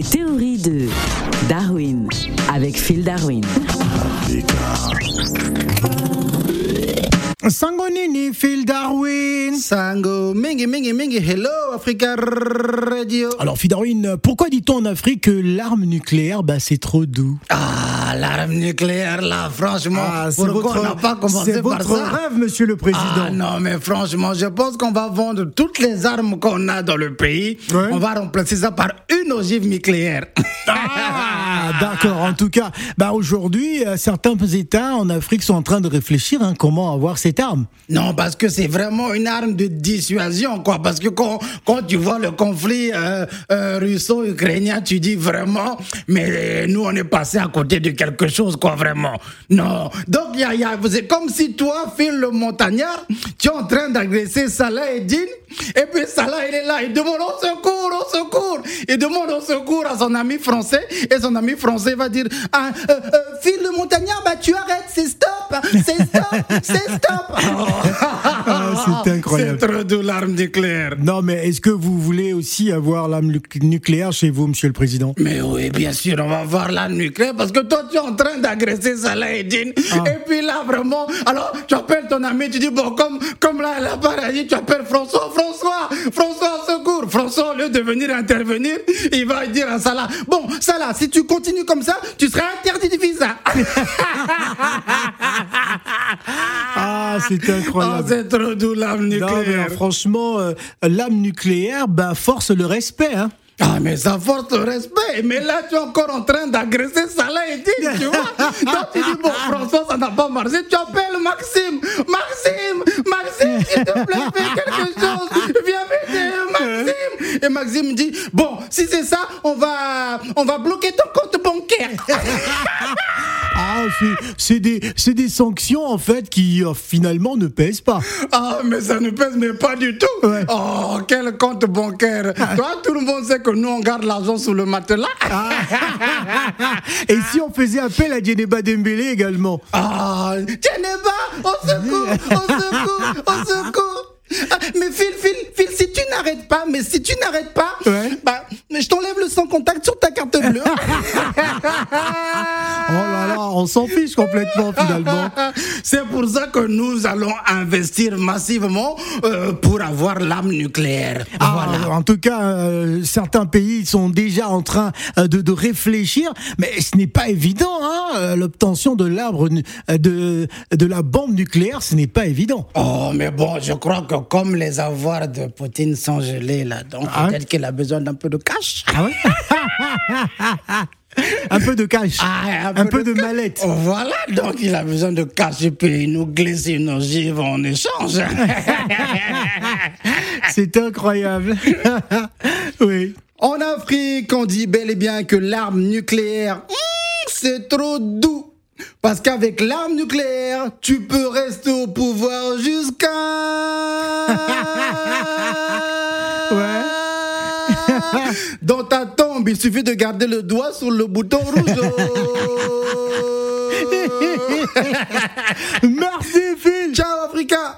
Les théories de Darwin avec Phil Darwin. Sango nini Phil Darwin Sango, mingi, mingi, mingi, hello Africa Radio. Alors Phil Darwin, pourquoi dit-on en Afrique que l'arme nucléaire, bah, c'est trop doux? Ah, l'arme nucléaire là, franchement, pourquoi on n'a pas commencé c'est par votre ça? rêve, monsieur le président. Ah non, mais franchement, je pense qu'on va vendre toutes les armes qu'on a dans le pays. Ouais. On va remplacer ça par une ogive nucléaire. Ah, d'accord. En tout cas, bah aujourd'hui, euh, certains États en Afrique sont en train de réfléchir hein, comment avoir cette arme. Non, parce que c'est vraiment une arme de dissuasion, quoi. Parce que quand, quand tu vois le conflit euh, euh, russo-ukrainien, tu dis vraiment, mais nous, on est passé à côté de quelque chose, quoi, vraiment. Non. Donc, y a, y a- c'est comme si toi, Phil le montagnard, tu es en train d'agresser Salah Eddin, et puis Salah, il est là, il demande au secours, au secours. Il demande au secours à son ami français, et son ami français va dire, ah, euh, euh, Phil le montagnard, bah, tu arrêtes, c'est stop, c'est stop, c'est stop. Ah, c'est incroyable. C'est trop de l'arme nucléaire. Non, mais est-ce que vous voulez aussi avoir l'arme nu- nucléaire chez vous, monsieur le président? Mais oui, bien sûr, on va voir l'arme nucléaire parce que toi, tu es en train d'agresser Salah Eddin. Ah. Et puis là, vraiment, alors tu appelles ton ami, tu dis, bon, comme, comme là, elle a pas réagi, tu appelles François, François, François, secours. François, au lieu de venir intervenir, il va dire à Salah, bon, Salah, si tu continues comme ça, tu seras interdit de visa. Ah, c'est Oh, incroyable. c'est trop doux, non, mais nucléaire. franchement, euh, l'arme nucléaire, bah, force le respect. Hein. Ah, mais ça force le respect. Mais là, tu es encore en train d'agresser Salah et Dine, tu vois. Donc, tu dis, bon, François, ça n'a pas marché. Tu appelles Maxime. Maxime, Maxime, s'il te plaît, fais quelque chose. Viens m'aider, Maxime. Et Maxime dit, bon, si c'est ça, on va, on va bloquer ton compte. Ah, c'est- des, c'est des sanctions, en fait, qui euh, finalement ne pèsent pas. Ah, mais ça ne pèse mais pas du tout. Ouais. Oh, quel compte bancaire. Toi, tout le monde sait que nous, on garde l'argent sous le matelas. Et si on faisait appel à Djeneba Dembélé également? Ah, Djeneba, au secours, au secours, au secours. Ah, mais Phil, Phil, Phil, si tu n'arrêtes pas, mais si tu n'arrêtes pas, Ouais. bah, je t'enlève le sans contact sur ta carte bleue. Oh là là, on s'en fiche complètement finalement. C'est pour ça que nous allons investir massivement euh, pour avoir l'arme nucléaire. Ah, Voilà. En tout cas, euh, certains pays sont déjà en train euh, de, de réfléchir, mais ce n'est pas évident. Hein, L'obtention de l'arbre de, de la bombe nucléaire, ce n'est pas évident. Oh, mais bon, je crois que comme les avoirs de Poutine sont gelés là, donc Ah. peut-être qu'il a besoin d'un peu de cash. Ah ouais? Un peu de cash, Ah, un, peu, de, mallette. Oh, Voilà, donc il a besoin de cash et puis il nous glisse une ogive en échange. C'est incroyable. oui. en Afrique, on dit bel et bien que l'arme nucléaire, hmm, c'est trop doux. Parce qu'avec l'arme nucléaire, tu peux rester au pouvoir jusqu'à... Dans ta tombe, il suffit de garder le doigt sur le bouton rouge. Merci Phil. Ciao Africa